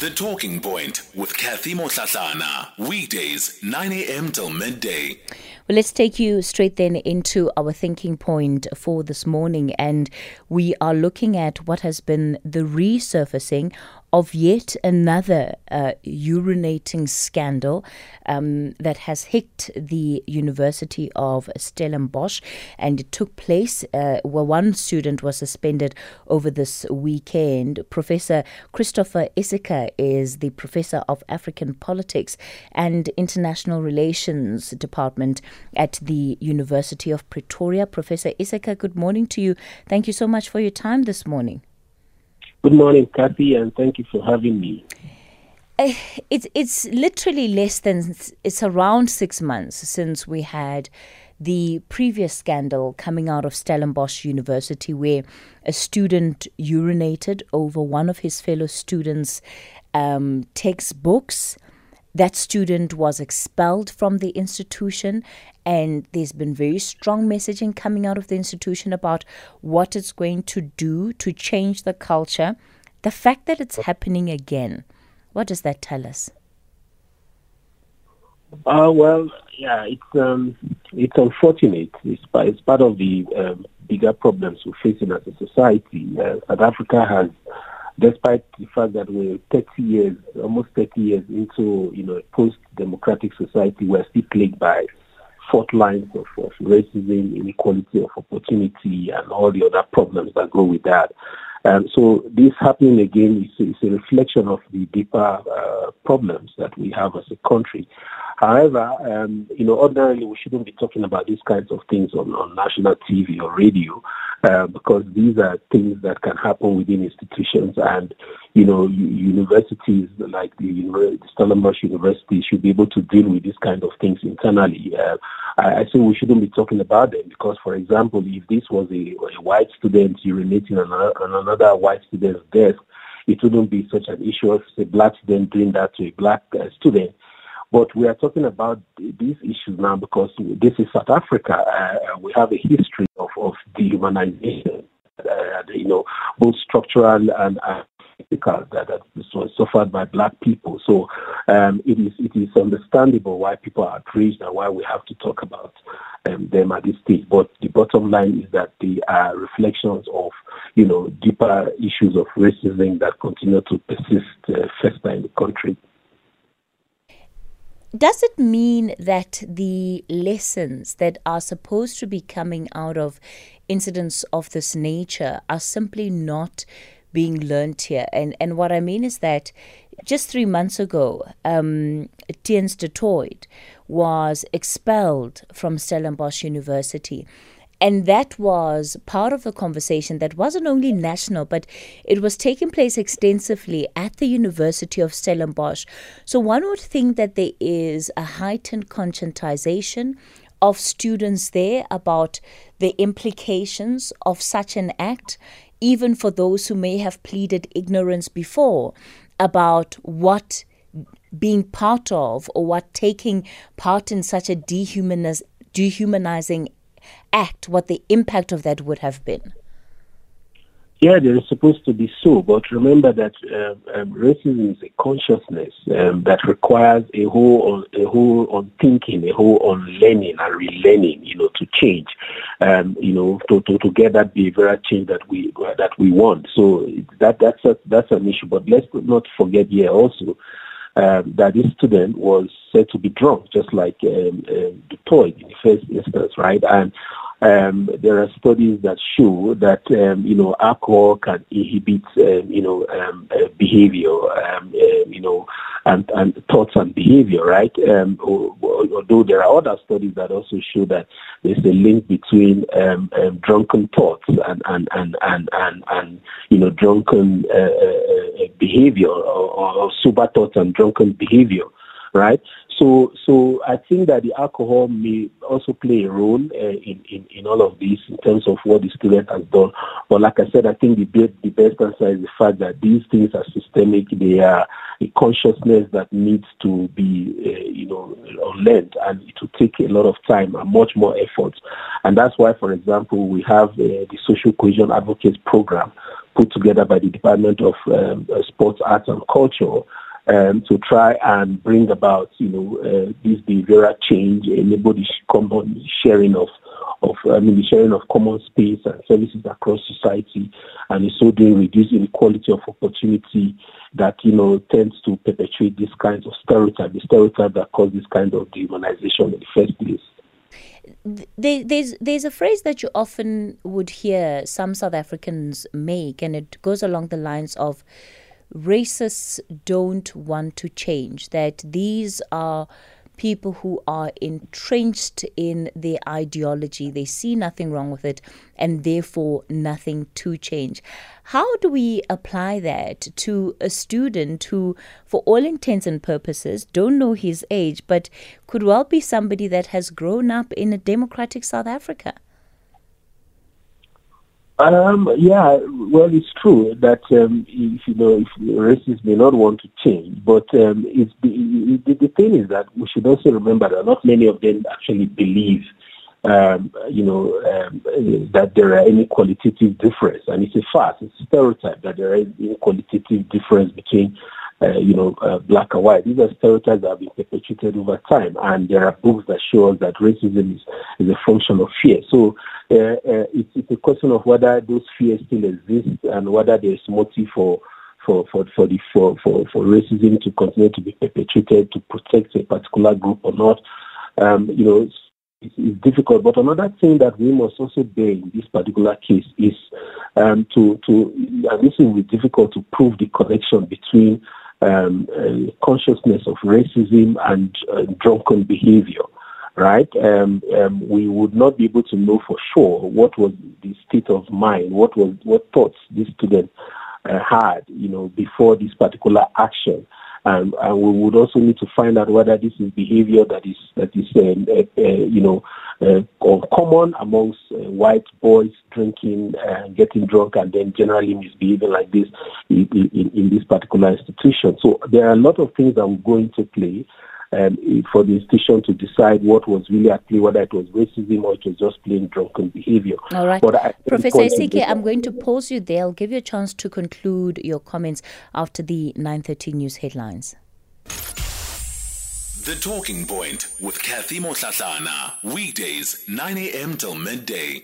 The Talking Point with Cathy Mohlahlana. Weekdays, 9 a.m. till midday. Well, let's take you straight then into our thinking point for this morning. And we are looking at what has been the resurfacing of yet another uh, urinating scandal um, that has hit the University of Stellenbosch, and it took place. Uh, well, one student was suspended over this weekend. Professor Christopher Isike is the professor of African politics and international relations department at the University of Pretoria. Professor Isike, good morning to you. Thank you so much for your time this morning. Good morning, Kathy, and thank you for having me. Uh, it's it's literally less than it's around six months since we had the previous scandal coming out of Stellenbosch University, where a student urinated over one of his fellow students' um, textbooks. That student was expelled from the institution, and there's been very strong messaging coming out of the institution about what it's going to do to change the culture. The fact that it's happening again, what does that tell us? Uh, well, yeah, it's um, it's unfortunate. It's, it's part of the um, bigger problems we're facing as a society. Uh, South Africa has despite the fact that we're 30 years, almost 30 years into, you know, a post-democratic society, we're still plagued by fault lines of, of racism, inequality of opportunity, and all the other problems that go with that. So this happening again is, is, a reflection of the deeper uh, problems that we have as a country. However, um, you know, ordinarily we shouldn't be talking about these kinds of things on, on national TV or radio uh, because these are things that can happen within institutions and, you know, universities like the, the Stellenbosch University should be able to deal with these kind of things internally. Uh, I, I say we shouldn't be talking about them because, for example, if this was a, a white student urinating on, a, on another white student's desk, it wouldn't be such an issue if a black student doing that to a black uh, student. But we are talking about these issues now because this is South Africa. Uh, we have a history of, of dehumanization, uh, you know, both structural and uh, that, that was suffered by black people. So um, it is it is understandable why people are outraged and why we have to talk about um, them at this stage. But the bottom line is that they are reflections of you know deeper issues of racism that continue to persist uh, fester in the country. Does it mean that the lessons that are supposed to be coming out of incidents of this nature are simply not being learnt here? And and what I mean is that just three months ago, um, Theuns du Toit was expelled from Stellenbosch University and that was part of the conversation that wasn't only national, but it was taking place extensively at the University of Stellenbosch. So one would think that there is a heightened conscientization of students there about the implications of such an act, even for those who may have pleaded ignorance before about what being part of or what taking part in such a dehumaniz- dehumanizing act, what the impact of that would have been? Yeah, there is supposed to be so, but remember that uh, um, racism is a consciousness um, that requires a whole on a whole on thinking, a whole on learning and relearning, you know, to change, um, you know, to, to, to get that behavioral change that we that we want. So that that's a, that's an issue. But let's not forget here also um, that this student was said to be drunk, just like um, du Toit in the first instance, right? And um, there are studies that show that um, you know alcohol can inhibit um, you know um, uh, behavior, uh, you know, and, and thoughts and behavior, right? Although there are other studies that also show that there's a link between drunken thoughts and and and and and, and you know drunken uh, uh, uh behavior or, or sober thoughts and drunken behavior, right? So, so I think that the alcohol may also play a role uh, in, in, in all of this in terms of what the student has done. But like I said, I think the best, the best answer is the fact that these things are systemic. They are a consciousness that needs to be, uh, you know, learned, and it will take a lot of time and much more effort. And that's why, for example, we have uh, the social cohesion advocates program put together by the Department of um, Sports, Arts and Culture um, to try and bring about, you know, uh, this behavioral change, enable the common sharing of, of I mean, the sharing of common space and services across society, and so doing reduce inequality of opportunity that, you know, tends to perpetuate these kinds of stereotypes, the stereotype that cause this kind of dehumanization in the first place. There, there's there's a phrase that you often would hear some South Africans make, and it goes along the lines of racists don't want to change, that these are people who are entrenched in their ideology. They see nothing wrong with it and therefore nothing to change. How do we apply that to a student who, for all intents and purposes, don't know his age, but could well be somebody that has grown up in a democratic South Africa? Um, yeah, well, it's true that um, if you know if racists may not want to change, but um, it's the, the, the thing is that we should also remember that not many of them actually believe, um, you know, um, that there are any qualitative difference, and it's a fact, it's a stereotype that there is any qualitative difference between uh, you know, uh, black and white. These are stereotypes that have been perpetuated over time, and there are books that show us that racism is, is a function of fear. So it's, it's, a question of whether those fears still exist and whether there is motive for for for for the for, for for racism to continue to be perpetrated to protect a particular group or not. Um, you know, it's, it's, difficult. But another thing that we must also bear in this particular case is um, to to and this will be difficult to prove the connection between um, uh, consciousness of racism and uh, drunken behavior, right? Um, um, we would not be able to know for sure what was the state of mind, what was what thoughts this student uh, had, you know, before this particular action. Um, and we would also need to find out whether this is behavior that is that is um, uh, uh, you know uh, common amongst uh, white boys drinking getting drunk and then generally misbehaving like this in, in, in, this particular institution. So there are a lot of things that will go into play um, for the institution to decide what was really at play, whether it was racism or it was just plain drunken behavior. All right. Professor Isike, I'm going to pause you there. I'll give you a chance to conclude your comments after the 9.30 news headlines. The Talking Point with Cathy Mohlahlana. Weekdays, 9 a.m. till midday.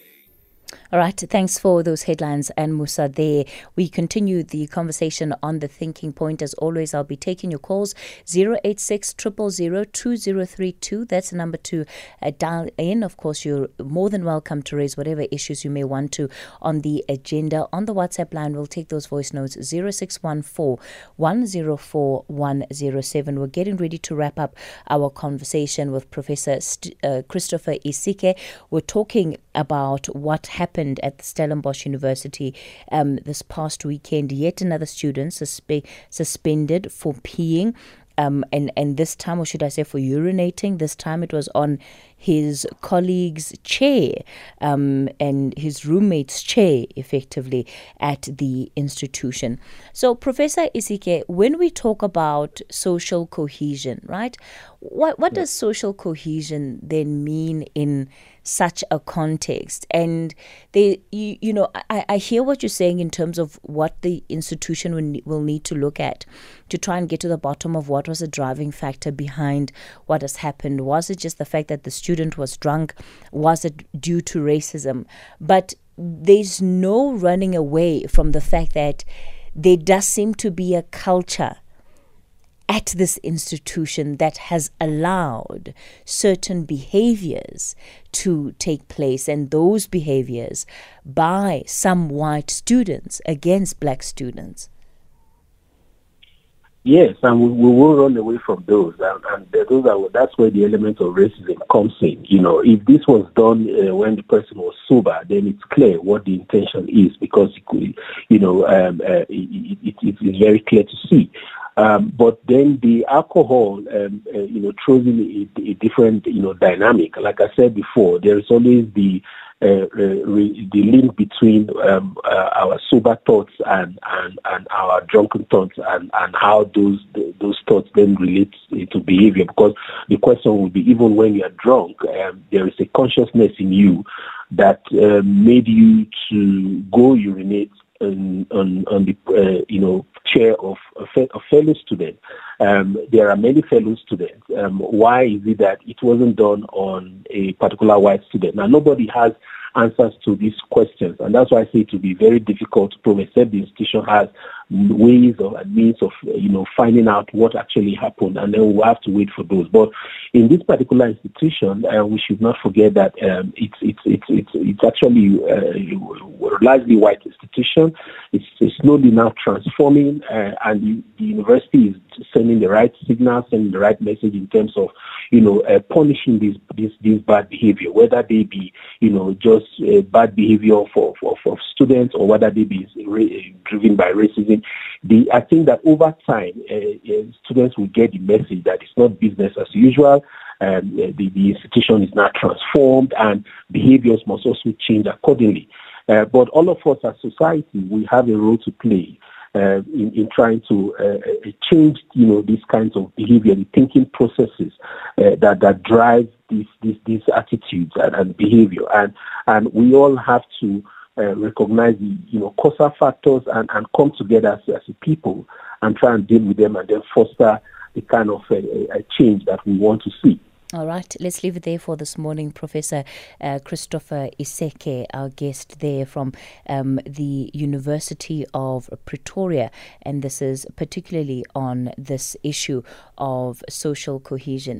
All right, thanks for those headlines and Musa there. We continue the conversation on the thinking point. As always, I'll be taking your calls 086 2032. That's the number to uh, dial in. Of course, you're more than welcome to raise whatever issues you may want to on the agenda. On the WhatsApp line, we'll take those voice notes 0614 104 107. We're getting ready to wrap up our conversation with Professor St- uh, Christopher Isike. We're talking about what happened at the Stellenbosch University um, this past weekend. Yet another student suspe- suspended for peeing. Um, and, and this time, or should I say, for urinating, this time it was on his colleague's chair um, and his roommate's chair, effectively, at the institution. So, Professor Isike, when we talk about social cohesion, right, what, what does social cohesion then mean in such a context. And they, you, you know, I, I hear what you're saying in terms of what the institution will, will need to look at to try and get to the bottom of what was the driving factor behind what has happened. Was it just the fact that the student was drunk? Was it due to racism? But there's no running away from the fact that there does seem to be a culture at this institution that has allowed certain behaviors to take place, and those behaviors by some white students against black students. Yes, and we, we will run away from those, and, and those are that's where the element of racism comes in. You know, if this was done uh, when the person was sober, then it's clear what the intention is because you know um, uh, it, it, it's very clear to see. Um, but then the alcohol, um, uh, you know, throws in a, a, different, you know, dynamic. Like I said before, there is always the uh, uh, re- the link between um, uh, our sober thoughts and, and, and our drunken thoughts, and, and how those those thoughts then relate to behavior. Because the question will be, even when you are drunk, um, there is a consciousness in you that uh, made you to go urinate on, on, on the uh, you know chair of a, fellow student. Um, there are many fellow students. Um, why is it that it wasn't done on a particular white student? Now nobody has answers to these questions. And that's why I say it will be very difficult to prove, except the institution has ways or means of, you know, finding out what actually happened. And then we'll have to wait for those. But in this particular institution, uh, we should not forget that um, it's, it's, it's, it's, it's actually uh, a largely white institution. It's, it's slowly now transforming, uh, and the, the, university is sending the right signals, sending the right message in terms of, you know, uh, punishing this, this, this bad behavior, whether they be, you know, just uh, bad behavior for, for, for students or whether they be driven by racism. The, I think that over time, uh, uh, students will get the message that it's not business as usual. Um, the, the institution is now transformed and behaviors must also change accordingly. Uh, but all of us as society, we have a role to play uh, in, in, trying to uh, change, you know, these kinds of behavior, the thinking processes uh, that that drive these these, these attitudes and, and, behavior, and and we all have to uh, recognize the you know causal factors and, and come together as, as a people and try and deal with them, and then foster the kind of uh, a change that we want to see. All right, let's leave it there for this morning. Professor uh, Christopher Isike, our guest there from um, the University of Pretoria, and this is particularly on this issue of social cohesion.